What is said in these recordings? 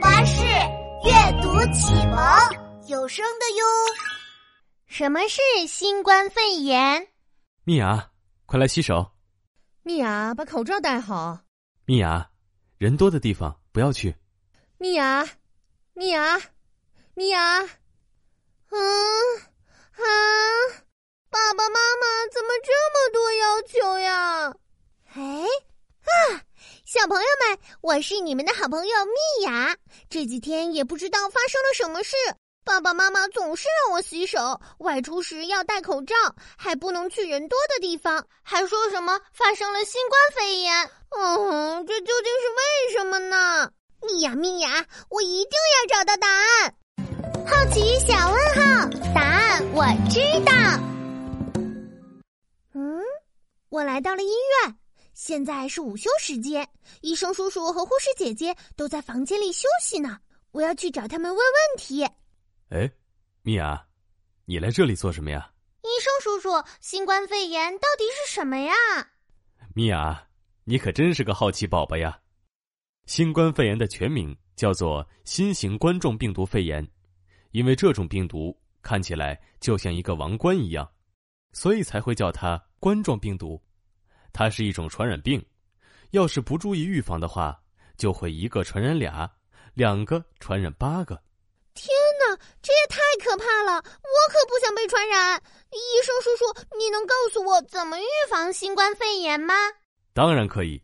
巴士阅读启蒙有声的哟。什么是新冠肺炎？米娅，快来洗手。米娅，把口罩戴好。米娅，人多的地方不要去。米娅，米娅，米娅。嗯啊，爸爸妈妈怎么这么多要求呀？哎啊！小朋友们，我是你们的好朋友蜜雅。这几天也不知道发生了什么事，爸爸妈妈总是让我洗手，外出时要戴口罩，还不能去人多的地方，还说什么发生了新冠肺炎。嗯，这究竟是为什么呢？蜜雅，蜜雅，我一定要找到答案。好奇小问号，答案我知道。嗯，我来到了医院。现在是午休时间，医生叔叔和护士姐姐都在房间里休息呢。我要去找他们问问题。哎，米娅，你来这里做什么呀？医生叔叔，新冠肺炎到底是什么呀？米娅，你可真是个好奇宝宝呀！新冠肺炎的全名叫做新型冠状病毒肺炎，因为这种病毒看起来就像一个王冠一样，所以才会叫它冠状病毒。它是一种传染病，要是不注意预防的话，就会一个传染俩，两个传染八个。天哪，这也太可怕了！我可不想被传染。医生叔叔，你能告诉我怎么预防新冠肺炎吗？当然可以。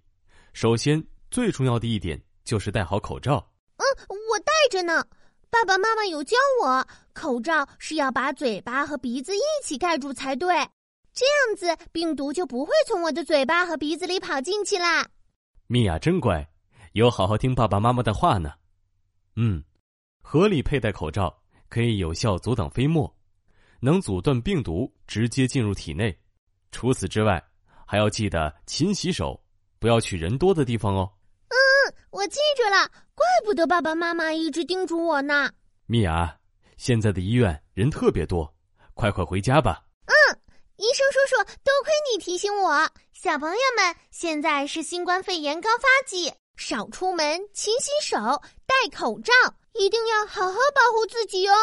首先，最重要的一点就是戴好口罩。嗯，我戴着呢。爸爸妈妈有教我，口罩是要把嘴巴和鼻子一起盖住才对。这样子，病毒就不会从我的嘴巴和鼻子里跑进去啦。米娅真乖，有好好听爸爸妈妈的话呢。嗯，合理佩戴口罩可以有效阻挡飞沫，能阻断病毒直接进入体内。除此之外，还要记得勤洗手，不要去人多的地方哦。嗯，我记住了。怪不得爸爸妈妈一直叮嘱我呢。米娅，现在的医院人特别多，快快回家吧。医生叔叔，多亏你提醒我。小朋友们，现在是新冠肺炎高发季，少出门，勤洗手，戴口罩，一定要好好保护自己哦。